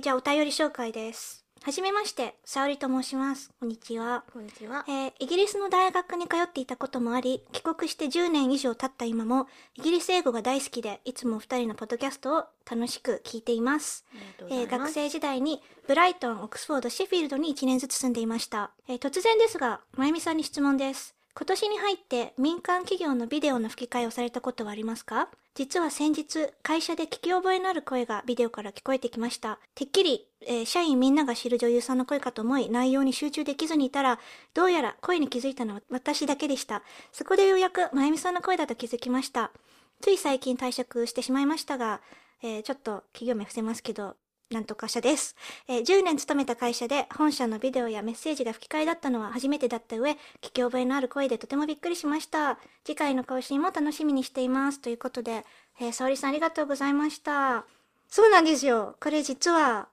ー、じゃあお便り紹介です。はじめまして、沙織と申します。こんにちは。こんにちは。えーイギリスの大学に通っていたこともあり、帰国して10年以上経った今も、イギリス英語が大好きで、いつもお二人のポッドキャストを楽しく聞いています。ます。ー学生時代にブライトン、オックスフォード、シェフィールドに1年ずつ住んでいました。えー突然ですが、まゆみさんに質問です。今年に入って民間企業のビデオの吹き替えをされたことはありますか？実は先日、会社で聞き覚えのある声がビデオから聞こえてきました。てっきり、えー社員みんなが知る女優さんの声かと思い、内容に集中できずにいたら、どうやら声に気づいたのは私だけでした。そこでようやくまゆみさんの声だと気づきました。つい最近退職してしまいましたが、えーちょっと企業名伏せますけど、なんとか社です、えー10年勤めた会社で本社のビデオやメッセージが吹き替えだったのは初めてだった上、聞き覚えのある声でとてもびっくりしました。次回の更新も楽しみにしています。ということで、えー、沙織さんありがとうございました。そうなんですよ。これ実は、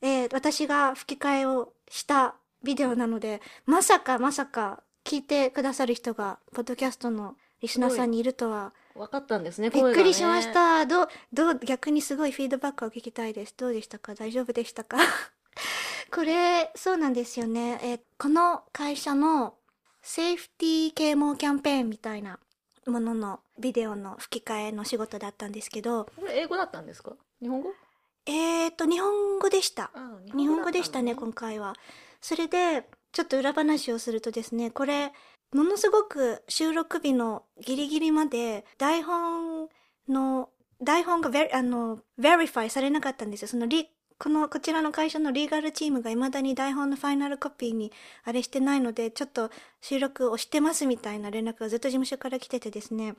えー私が吹き替えをしたビデオなので、まさかまさか聞いてくださる人が、ポッドキャストのリスナーさんにいるとは、分かったんですね、びっくりしまし声た。どう、どう、逆にすごいフィードバックを聞きたいです。どうでしたか？大丈夫でしたか？これ、そうなんですよね。えーこの会社のセーフティー啓蒙キャンペーンみたいなもののビデオの吹き替えの仕事だったんですけど。これ英語だったんですか？日本語？えーと、日本語でした。あ日本語でしたね、今回は。それで、ちょっと裏話をするとですね、これ、ものすごく収録日のギリギリまで、台本の、台本がベあの、 verify されなかったんですよ。そのリ、この、こちらの会社の legal team が未だに台本の final copy にあれしてないので、ちょっと収録をしてますみたいな連絡がずっと事務所から来ててですね、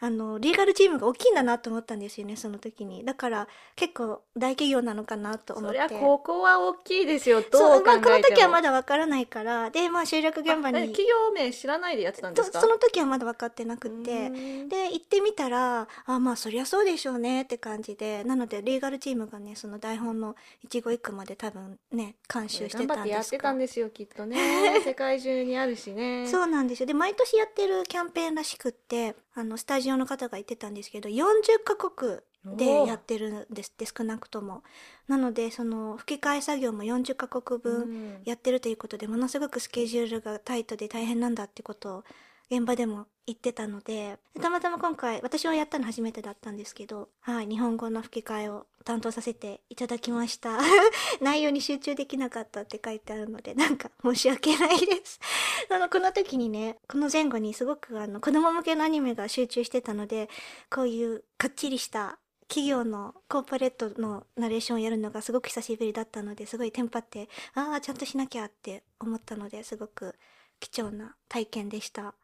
あの、リーガルチームが大きいんだなと思ったんですよね、その時に。だから、結構大企業なのかなと思って。そりゃ、ここは大きいですよ。どそう。まあ、この時はまだわからないから、で、まあ、収録現場に、企業名知らないでやってたんですか？とその時はまだ分かってなくて、で、行ってみたら、あ、まあ、そりゃそうでしょうねって感じで、なので、リーガルチームがね、その台本の一語一句まで多分ね、監修して頑張ってやってたんですよ、きっとね。世界中にあるしね。そうなんですよ。で、毎年やってるキャンペーンらしくって、あの、スタジオの方が言ってたんですけど、40カ国でやってるんですって、少なくとも。なので、その、吹き替え作業も40カ国分、うんやってるということでものすごくスケジュールがタイトで大変なんだってことを現場でも言ってたのでたまたま今回私はやったの初めてだったんですけど、はい、日本語の吹き替えを担当させていただきました。内容に集中できなかったって書いてあるのでなんか申し訳ないです。あのこの時にねこの前後にすごくあの子供向けのアニメが集中してたのでこういうかっちりした企業のコーポレートのナレーションをやるのがすごく久しぶりだったのですごいテンパってああちゃんとしなきゃって思ったのですごく貴重な体験でした。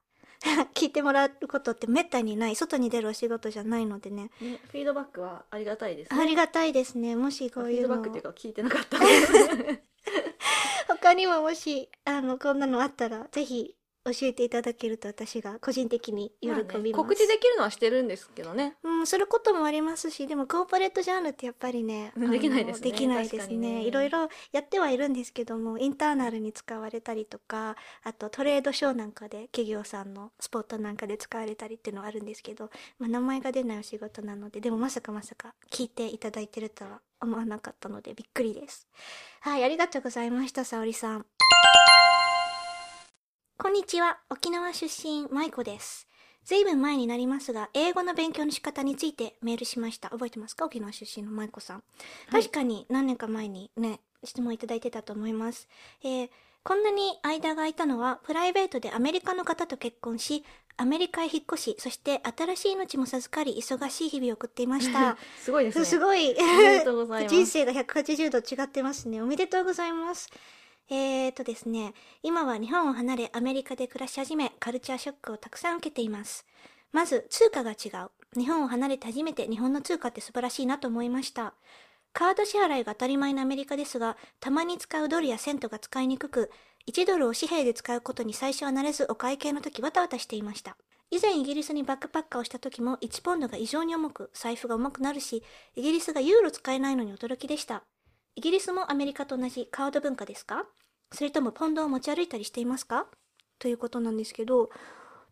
聞いてもらうことってめったにない外に出るお仕事じゃないのでねねフィードバックはありがたいですね。ありがたいですねもしこフういうのィードバックっていうか聞いてなかった。他にももしあのこんなのあったらぜひ教えていただけると私が個人的に喜びます、まあね告知できるのはしてるんですけどね。うん、することもありますし、でもコーポレートジャンルってやっぱりね、うんできないですねできないですね。ねいろいろやってはいるんですけども、インターナルに使われたりとか、あとトレードショーなんかで企業さんのスポットなんかで使われたりっていうのはあるんですけど、まあ、名前が出ないお仕事なので、でもまさかまさか聞いていただいてるとは思わなかったのでびっくりです。はい、ありがとうございました、沙織さん。こんにちは。沖縄出身、舞子です。ずいぶん前になりますが、英語の勉強の仕方についてメールしました。覚えてますか？沖縄出身の舞子さん。はい確かに何年か前にね、質問いただいてたと思います。えーこんなに間が空いたのは、プライベートでアメリカの方と結婚し、アメリカへ引っ越し、そして新しい命も授かり、忙しい日々を送っていました。すごいですね。すごい。おめでとうございます 人生が180度違ってますね。おめでとうございます。えーとですね、今は日本を離れアメリカで暮らし始め、カルチャーショックをたくさん受けています。まず、通貨が違う。日本を離れて初めて日本の通貨って素晴らしいなと思いました。カード支払いが当たり前のアメリカですが、たまに使うドルやセントが使いにくく、1ドルを紙幣で使うことに最初は慣れずお会計の時わたわたしていました。以前イギリスにバックパッカーをした時も1ポンドが異常に重く、財布が重くなるし、イギリスがユーロ使えないのに驚きでした。イギリスもアメリカと同じカード文化ですか？それともポンドを持ち歩いたりしていますか？ということなんですけど、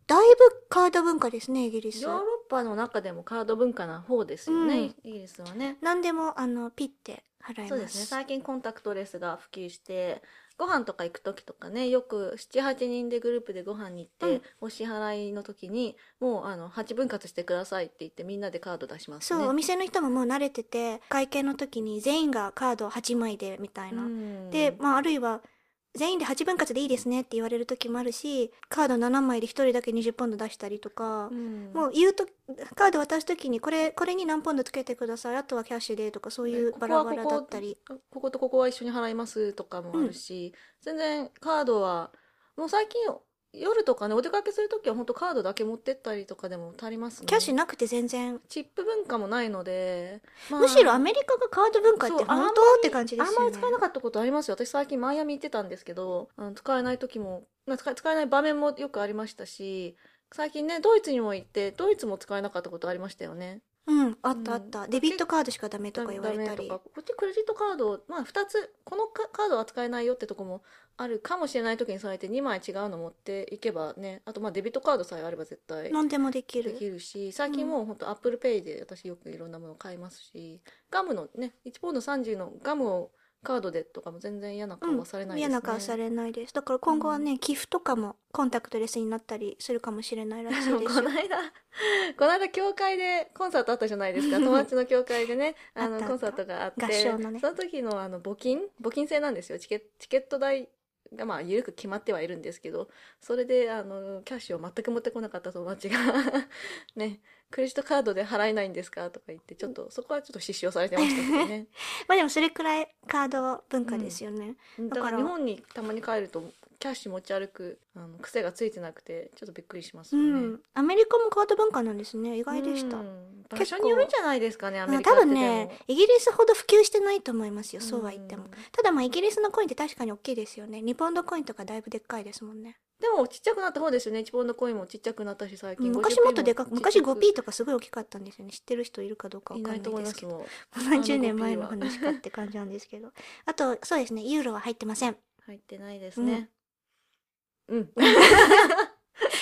だいぶカード文化ですね、イギリス。ヨーロッパの中でもカード文化な方ですよね、うんイギリスはね。何でもあのピッて払います。そうですね。最近コンタクトレスが普及してご飯とか行く時とかねよく78人でグループでご飯に行って、うん。お支払いの時にもうあの8分割してくださいって言ってみんなでカード出しますね。そうお店の人ももう慣れてて会計の時に全員がカード8枚でみたいな、うん。で、まあ、あるいは全員で8分割でいいですねって言われる時もあるしカード7枚で1人だけ20ポンド出したりとか、うん。もう言うとカード渡す時にこれこれに何ポンドつけてくださいあとはキャッシュでとかそういうバラバラだったり。こここことここは一緒に払いますとかもあるし、全然カードはもう最近夜とかねお出かけする時は本当カードだけ持ってったりとかでも足りますね。キャッシュなくて全然、チップ文化もないので、まあむしろアメリカがカード文化ってそう本当って感じですよね。あんまり使えなかったことありますよ。私最近マイアミ行ってたんですけどあの使えない時もまあ使え使えない場面もよくありましたし最近ねドイツにも行ってドイツも使えなかったことありましたよねうんあったあった、うん。デビットカードしかダメとか言われたり。こっちクレジットカードまあ2つこのカカードは使えないよってとこもあるかもしれない時に備えて2枚違うの持っていけばね。あとまあデビットカードさえあれば絶対。何でもできる。できるし最近もう本当 Apple Pay で私よくいろんなもの買いますしガムのね1ポンド30のガムをカードでとかも全然嫌な顔はされないですね、嫌な顔されないです。だから今後はね、寄付とかも contactless になったりするかもしれないらしいです。この間 この間教会でコンサートあったじゃないですか。友達の教会でね あのコンサートがあって合唱のね。その時のあの募金募金制なんですよ。チケチケット代がまあ緩く決まってはいるんですけどそれであのキャッシュを全く持ってこなかった友達が ねクレジットカードで払えないんですか？とか言ってちょっとそこはちょっと失笑されてましたけどね。まあでもそれくらいカード文化ですよね、だから。日本にたまに帰るとキャッシュ持ち歩くあの癖がついてなくてちょっとびっくりしますうよね、ん、アメリカもカード文化なんですね。意外でした、うん場所によるんじゃないですかねアメまあリカってでも。多分ねイギリスほど普及してないと思いますよそうは言っても、うんただまあイギリスのコインって確かに大きいですよね。2ポンドコインとかだいぶでっかいですもんね、でもちっちゃくなった方ですよね。1ポンドコインもちっちゃくなったし最近、昔もっとでかく昔 5P ととかすごい大きかったんですよね。知ってる人いるかどうかわかんないでますけど。何十年前のあの 5P は話かって感じなんですけど。あとそうですね。ユーロは入ってません。入ってないですね。うん、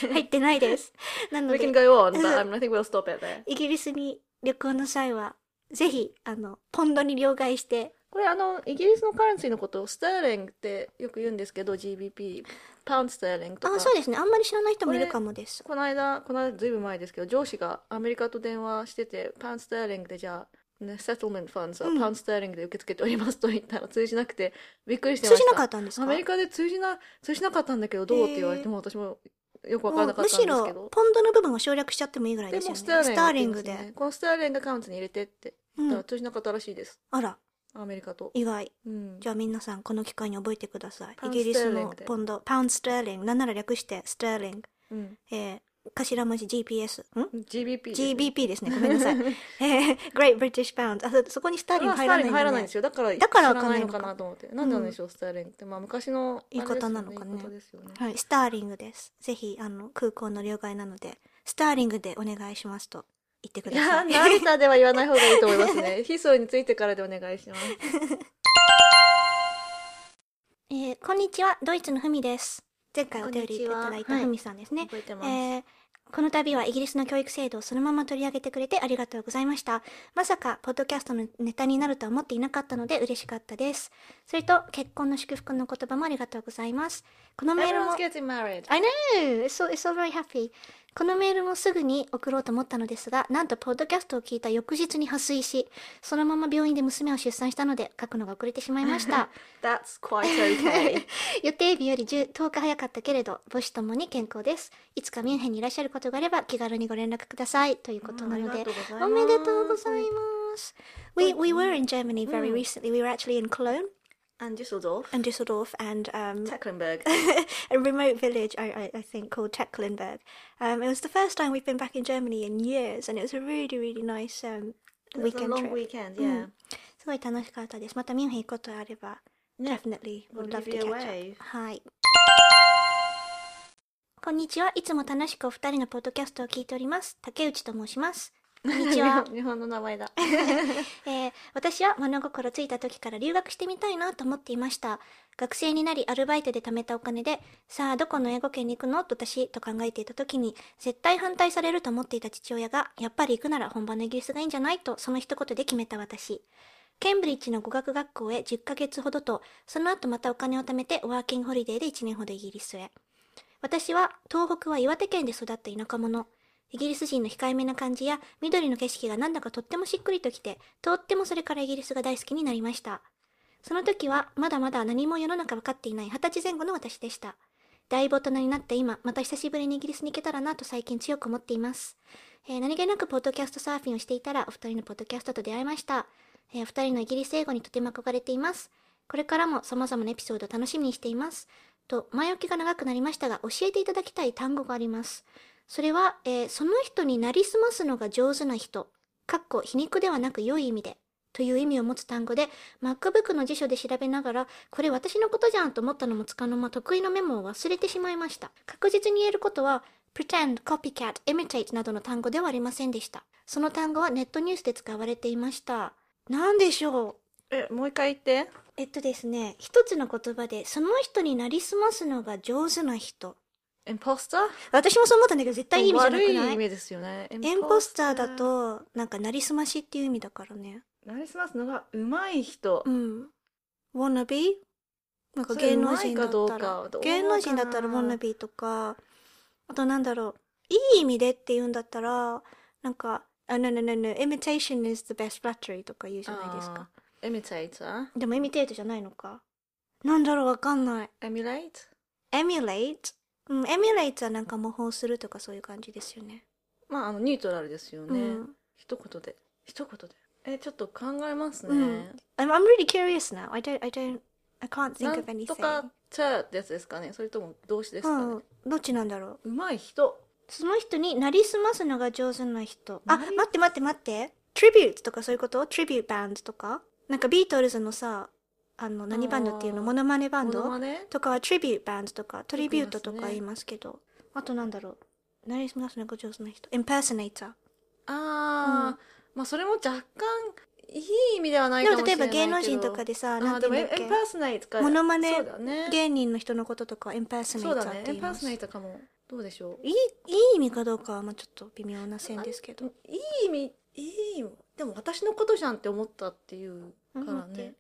入ってないです。なので。on イギリスに旅行の際はぜひあのポンドに両替して。これあのイギリスのカレンシーのことをスターリングってよく言うんですけど GBP パウンドスターリングとか。あそうですね。あんまり知らない人もいるかもです。この間この間ずいぶん前ですけど上司がアメリカと電話しててパウンドスターリングでじゃあ、ね、セトルメントファンズはうん。パウンドスターリングで受け付けておりますと言ったら通じなくてびっくりしてました。通じなかったんですか？アメリカで通じな通じなかったんだけどどうって言われても私もよく分からなかったんですけど。ろポンドの部分を省略しちゃってもいいぐらいでですよね。もスターリングで、ねこのスターリングアカウントに入れてってうん、言ったら通じなかったらしいです。あら。アメリカと、意外。うん、じゃあ皆さんこの機会に覚えてください。イギリスのポンドパウンドスターリング。なんなら略してスターリング、うん、えー、頭文字 GPS ん？GBP GBP ですね。ごめんなさい。えー、Great British Pound あそそこにスターリングスターリング入入らないんで、ねらないんですよ。だからだからないわか。んないのかなと思って。なんでなんでしょう、スターリングって。まあ昔の言い方なのかね。ね。はい、スターリングです。ぜひあの空港の両替なのでスターリングでお願いしますと言ってくいださい。や成田では言わない方がいいと思いますね。ヒソについてからでお願いします。えー、こんにちは。ドイツのふみです。前回お便りいただいたふみさんですね、えーこの度はイギリスの教育制度をそのまま取り上げてくれてありがとうございました。まさか、ポッドキャストのネタになるとは思っていなかったので嬉しかったです。それと、結婚の祝福の言葉もありがとうございます。このメールも Everyone's、getting married I know! It's so, it's so very happy. このメールもすぐに送ろうと思ったのですが、なんと、ポッドキャストを聞いた翌日に破水し、そのまま病院で娘を出産したので、書くのが遅れてしまいました。That's quite okay. 予定日より10 10日早かったけれど母子ともに健康です。いつかミュンヘンにいらっしゃることがあれば気軽にご連絡ください。ということなのでおめでとうございます。We, we were in Germany very うん recently. We were actually in Cologne and Düsseldorf and Düsseldorf and um, Tecklenburg a remote village I, I, I think called Tecklenburg um, it was the first time we've been back in Germany in years and it was a really really nice um, weekend long trip weekend う yeah んすごい楽しかったですまたミュンヘン行くことあれば Definitely We'll would love to catch up. はい。こんにちは。いつも楽しくお二人のポッドキャストを聞いております。竹内と申します。こんにちは。日本の名前だ。えー私は物心ついた時から留学してみたいなと思っていました。学生になりアルバイトで貯めたお金で、さあどこの英語圏に行くのと私と考えていた時に、絶対反対されると思っていた父親が、やっぱり行くなら本場のイギリスがいいんじゃないとその一言で決めた私。ケンブリッジの語学学校へ10ヶ月ほどと、その後またお金を貯めてワーキングホリデーで1年ほどイギリスへ。私は東北は岩手県で育った田舎者。イギリス人の控えめな感じや緑の景色がなんだかとってもしっくりときて、とってもそれからイギリスが大好きになりました。その時はまだまだ何も世の中分かっていない二十歳前後の私でした。だいぶ大人になった今、また久しぶりにイギリスに行けたらなと最近強く思っています。えー何気なくポッドキャストサーフィンをしていたらお二人のポッドキャストと出会いました。えーお二人のイギリス英語にとても憧れています。これからも様々なエピソードを楽しみにしています。と、前置きが長くなりましたが、教えていただきたい単語があります。それは、えーその人になりすますのが上手な人、かっこ皮肉ではなく良い意味で、という意味を持つ単語で、MacBook の辞書で調べながら、これ私のことじゃんと思ったのもつかの間得意のメモを忘れてしまいました。確実に言えることは、pretend, copycat, imitate などの単語ではありませんでした。その単語はネットニュースで使われていました。なんでしょう？え、もう一回言って。えっとですね、一つの言葉で、その人になりすますのが上手な人。インポスター私もそう思ったんだけど、絶対いい意味じゃなくない？悪い意味ですよね。エエンポスターだ、と、なんか、なりすましっていう意味だからね。なりすますのが上手い人う。ん。wannabe? なんか芸能人だった、から芸能人だったらかな wannabe とか、あとなんだろう、いい意味でって言うんだったら、なんか、あ、no, no, no, no, imitation is the best flattery とか言うじゃないですか。エミテイターでもイミテートじゃないのか。なんだろう、わかんない。エミュレイト emulate? うん、emulate はなんか模倣するとかそういう感じですよね。まあ、あの、ニュートラルですよね。うん一言で。一言で。え、ちょっと考えますね。うん I'm, I'm really curious now. I don't, I don't, I can't な think of ん anything. とか、チャーってやつですかねそれとも動詞ですかねうん、どっちなんだろう。上手い人。その人になりすますのが上手な人。あ、なり待って待って待って。tribute とかそういうこと ?tribute band とか？なんかビートルズのさ、あの、何バンドっていうの？モノマネバンド？とかはトリビュートとよく言いますねか言いますけど。あとなんだろう？なりすますのが上手な人？impersonator。ああ、うん。まあそれも若干いい意味ではないでかもしれないけど。も例えば芸能人とかでさ、あなんていうんだっけ？パーソナイトか。モノマネ芸人の人のこととかそう impersonator だって言います。ね。エンパーソナイトかも。どうでしょういい、いい意味かどうかはまあちょっと微妙な線ですけど。いい意味いい意味。でも私のことじゃんって思ったっていうからね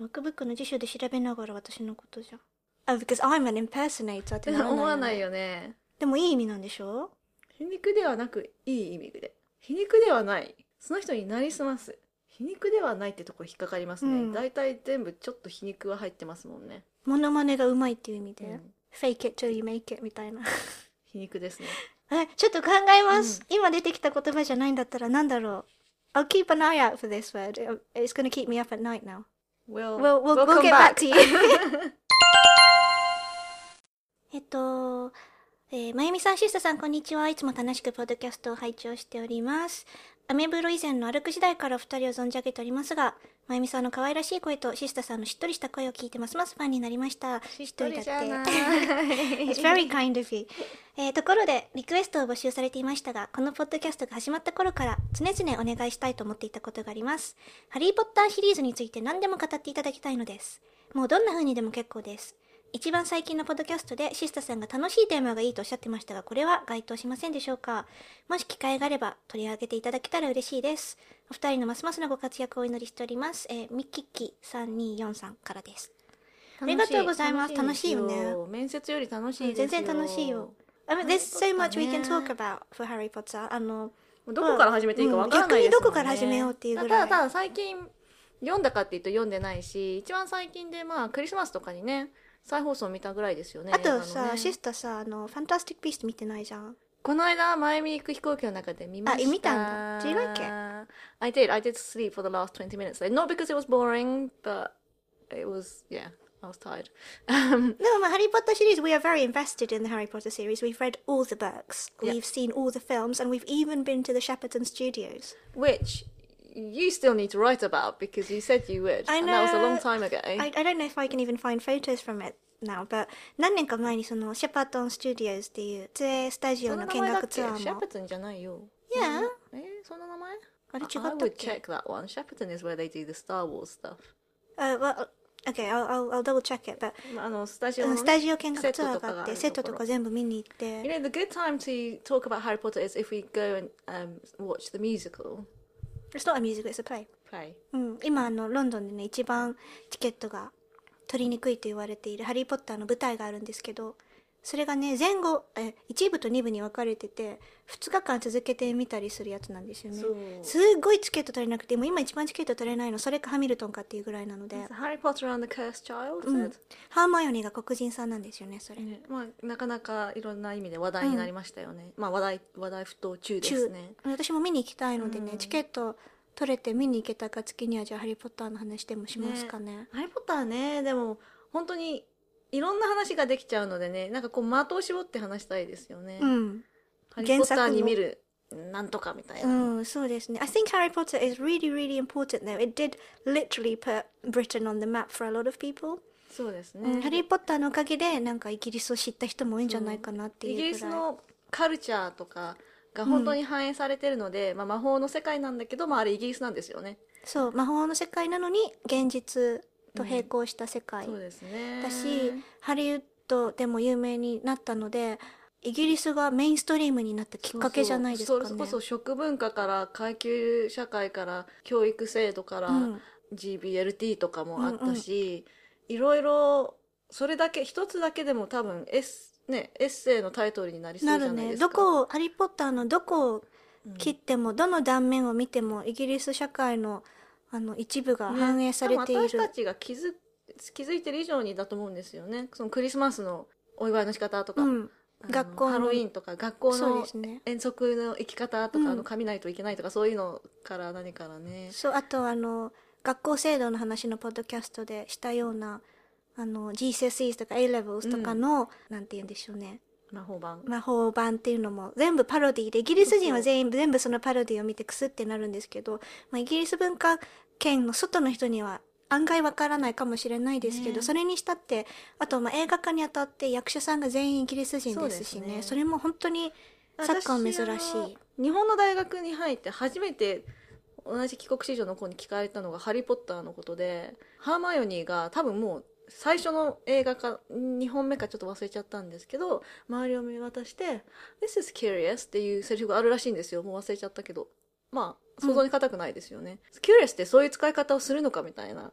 MacBook の辞書で調べながら私のことじゃん。あ、because I'm an impersonator ってならない 思わないよねでもいい意味なんでしょ？皮肉ではなくいい意味で皮肉ではないその人になりすます皮肉ではないってとこ引っかかりますね、うん大体全部ちょっと皮肉は入ってますもんね、モノマネがうまいっていう意味で。うん fake it till you make it みたいな。皮肉ですね え、ちょっと考えます。今出てきた言葉じゃないんだったらなんだろう。I'll keep an eye out for this word. It's gonna keep me up at night now. We'll, We'll, we'll, we'll get back back. to you. えっと、えー、まゆみさん、シスタさん、こんにちは。いつも楽しくポッドキャストを拝聴しております。アメブロ以前の歩く時代からお二人を存じ上げておりますが、まゆみさんの可愛らしい声とシスタさんのしっとりした声を聞いてますますファンになりました。しっとりだって。It's very kind of you. えーところで、リクエストを募集されていましたが、このポッドキャストが始まった頃から常々お願いしたいと思っていたことがあります。ハリーポッターシリーズについて何でも語っていただきたいのです。もうどんな風にでも結構です。一番最近のポッドキャストでシスタさんが楽しいテーマがいいとおっしゃってましたが、これは該当しませんでしょうか？もし機会があれば取り上げていただけたら嬉しいです。お二人のますますのご活躍をお祈りしております。えー、ミッキッキ324さんからです。ありがとうございます楽しいよね面接より楽しい全然楽しいよ。I mean, there's so much we can talk about for Harry Potter. あの、どこから始めていいかわからないね、うん逆にどこから始めようっていうぐらいただただ最近読んだかっていうと読んでないし一番最近でまあクリスマスとかにね再放送見たぐらいですよねあとさ、ね、シスタさあの「ファンタスティック・ビースト」見てないじゃんこの間前見行く飛行機の中で見ましたあ見たんだ Did you like it? I did I did sleep for the last 20 minutes not because it was boring but it was yeah I was tired. Um, no, Harry Potter series, we are very invested in the Harry Potter series. We've read all the books, yeah. we've seen all the films, and we've even been to the Shepperton Studios. Which you still need to write about because you said you would I and that was a know. long time ago I, I don't know if I can even find photos from it now, but 何年か前にその、シェパートン・スタジオズっていう、ツエスタジオの見学ツアーも。シャープトンじゃないよ Yeah. え そんな名前あれ違 I ったっ would け check that one. Shepperton is where they do the Star Wars stuff. Uh, well, okay, I'll, I'll, I'll double check it. But まああの、スタジオの、ね、うんスタジオ見学ツアーがあって、セットとかがあるところセットとか全部見に行っ You て。 know, the good time to talk about Harry Potter is if we go and um, watch the musical It's not a musical, it's a play. play. うん、今あのロンドンでね一番チケットが取りにくいと言われている「ハリー・ポッター」の舞台があるんですけどそれがね前後え1部と2部に分かれてて2日間続けてみたりするやつなんですよね。すっごいチケット取れなくてもう今一番チケット取れないのそれかハミルトンかっていうぐらいなので。Harry Potter and the Cursed Child うん。said、ハーマイオニーが黒人さんなんですよねそれ、ねまあ、なかなかいろんな意味で話題になりましたよね。まあ話題、話題沸騰中ですね。私も見に行きたいのでね、うん。チケット取れて見に行けた暁にはじゃあ「ハリー・ポッター」の話でもしますかね。ハリー・ポッターね、でも本当にいろんな話ができちゃうのでね、なんかこう的を絞って話したいですよね。うんハリー・ポッター原作のに見るなんとかみたいな。うん、そうですね。I think Harry Potter is really, really important though. It did literally put Britain on the map for a lot of people. そうですね。うんハリー・ポッターのおかげで、なんかイギリスを知った人も多いんじゃないかなっていうイぐらい。ギリスのカルチャーとかが本当に反映されてるので、まあ、魔法の世界なんだけど、まあ、あれイギリスなんですよね。そう、魔法の世界なのに、現実と並行した世界。だし、ハリウッドでも有名になったので、イギリスがメインストリームになったきっかけじゃないですかね。それこそ食文化から階級社会から教育制度から、うん GBLT とかもあったし、いろいろそれだけ一つだけでも多分エッ,、ね、エッセイのタイトルになりそうじ。ゃないですか。どこを、ハリー・ポッターのどこをうん切ってもどの断面を見てもイギリス社会のあの一部が反映されている、ね私たちが気づ気づいてる以上にだと思うんですよね。そのクリスマスのお祝いの仕方とか、うん、学校のハロウィーンとか学校の遠足の行き方とか、うん。あの髪ないといけないとかそういうのから何からね。そうあとあの学校制度の話のポッドキャストでしたようなあの GCSEs とか A-Levels とかの、なんて言うんでしょうね魔法版。魔法版っていうのも全部パロディでイギリス人は全員全部そのパロディを見てクスってなるんですけど、まあ、イギリス文化圏の外の人には案外わからないかもしれないですけど、ね。それにしたってあとまあ映画化にあたって役者さんが全員イギリス人ですしね。そそれも本当に昨今珍しい。日本の大学に入って初めて同じ帰国子女の子に聞かれたのが「ハリー・ポッター」のことでハーマイオニーが多分もう最初の映画か2本目かちょっと忘れちゃったんですけど周りを見渡して「This is curious」っていうセリフがあるらしいんですよ。もう忘れちゃったけど。まあ想像に難くないですよね、curious ってそういう使い方をするのかみたいな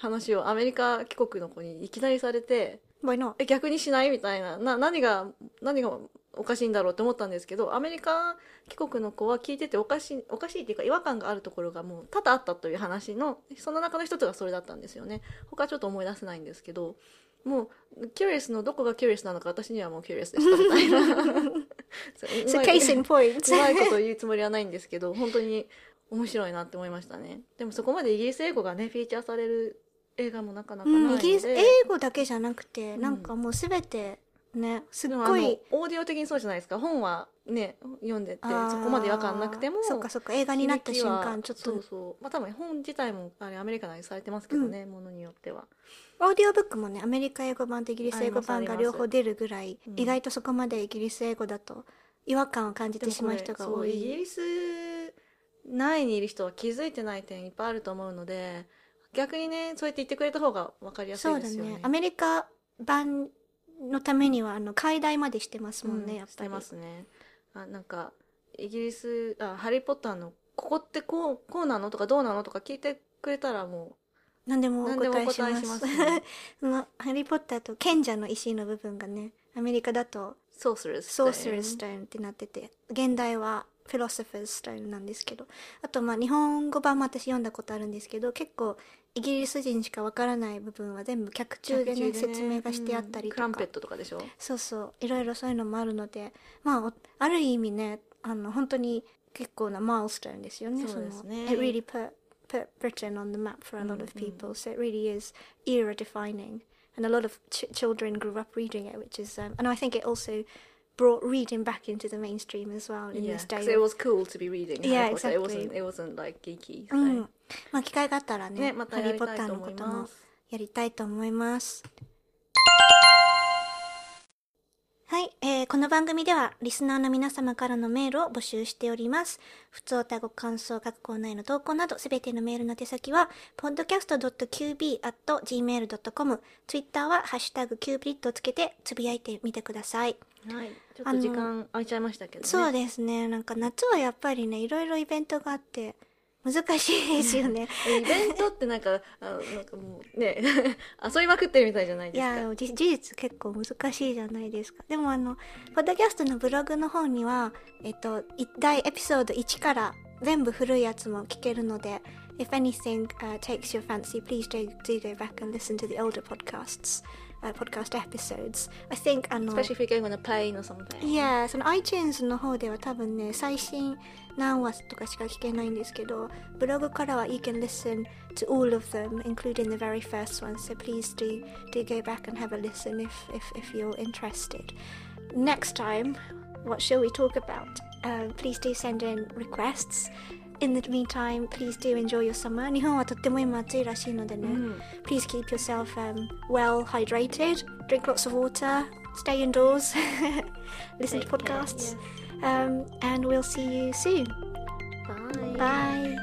話をアメリカ帰国の子にいきなりされて Why not? え逆にしないみたいなな何が何がおかしいんだろうって思ったんですけどアメリカ帰国の子は聞いてておかしいおかしいっていうか違和感があるところがもう多々あったという話のその中の一つがそれだったんですよね他ちょっと思い出せないんですけどもう curious のどこが curious なのか私にはもう curious でしたみたいなそう It's う a まい case in point. うまいこと言うつもりはないんですけど本当に面白いなって思いましたねでもそこまでイギリス英語がねフィーチャーされる映画もなかなかないのうん、で、イギリス英語だけじゃなくて、ん。なんかもうすべてねすっごい。オーディオ的にそうじゃないですか。本はね読んでてそこまで違和感なくてもそっかそっか映画になった瞬間ちょっと。そうそう。まあ多分本自体もあれアメリカナイズされてますけどね、ものによっては。オーディオブックもねアメリカ英語版とイギリス英語版が両方出るぐらいうん。意外とそこまでイギリス英語だと違和感を感じてしまう人が多でもこれそうイギいリス内にいる人は気づいてない点いっぱいあると思うので逆にねそうやって言ってくれた方が分かりやすそだいうですよね。ね。アメリカ版のためにはあの解題までしてますもんね、うんやっぱり。してますね。あなんかイギリスあハリー・ポッターのここってこうこうなのとかどうなのとか聞いてくれたらも何でもお何でもお答えしますますね。そのハリー・ポッターと賢者の石の部分がねアメリカだとうソースルスソースーストーンってなってて現代はフィロソファーストーンなんですけど。あとまあ日本語版も私読んだことあるんですけど結構イギリス人しかわからない部分は全部脚中でね説明がしてあったりとか、クランペットとかでしょそうそういろいろそういうのもあるのでまあおある意味ねあの本当に結構なマイルストーンですよねそうですねの It really put, put Britain on the map for a lot of people、so it really is era defining and a lot of ch- children grew up reading it which is um, and I think it also brought reading back into the mainstream as well in Yeah, this day it was cool to be reading. Yeah, Potter. It exactly. wasn't. It wasn't like geeky. う so. んまあ機会があったらねね、またハリー・ポッターのことも。やりたいと思いますはいえーこの番組ではリスナーの皆様からのメールを募集しております。普通歌ご感想、各コーナーへの投稿など、すべてのメールの手先は、podcast.qb.gmail.com、Twitter はハッシュタグ qbit をつけてつぶやいてみてください。はい。ちょっと時間空いちゃいましたけどね。そうですね。なんか夏はやっぱりね、いろいろイベントがあって、難しいですよね。イベントってなんか、あのなんかもうね、遊びまくってるみたいじゃないいですか。や、じ事実結構難しいじゃないですか。でもあの、ポッドキャストのブログの方には、えっと、い第エピソード1から全部古いやつも聞けるので、if anything、uh, takes your fancy, please do, do go back and listen to the older podcasts, uh, podcast episodes. I think, あの、 Especially if you're going on a plane or something. Yeah, その iTunes の方では多分ね、最新何話とかしか聞けないんですけど、ブログからは you can listen to all of them, including the very first one. So please do, do go back and have a listen if, if, if you're interested. Next time, what shall we talk about? Uh, please do send in requests. In the meantime, please do enjoy your summer. 日本はとっても今暑いらしいのでね。うん。 Please keep yourself um, well hydrated, drink lots of water, stay indoors, listen to Take care, podcasts, um, and we'll see you soon. Bye. Bye.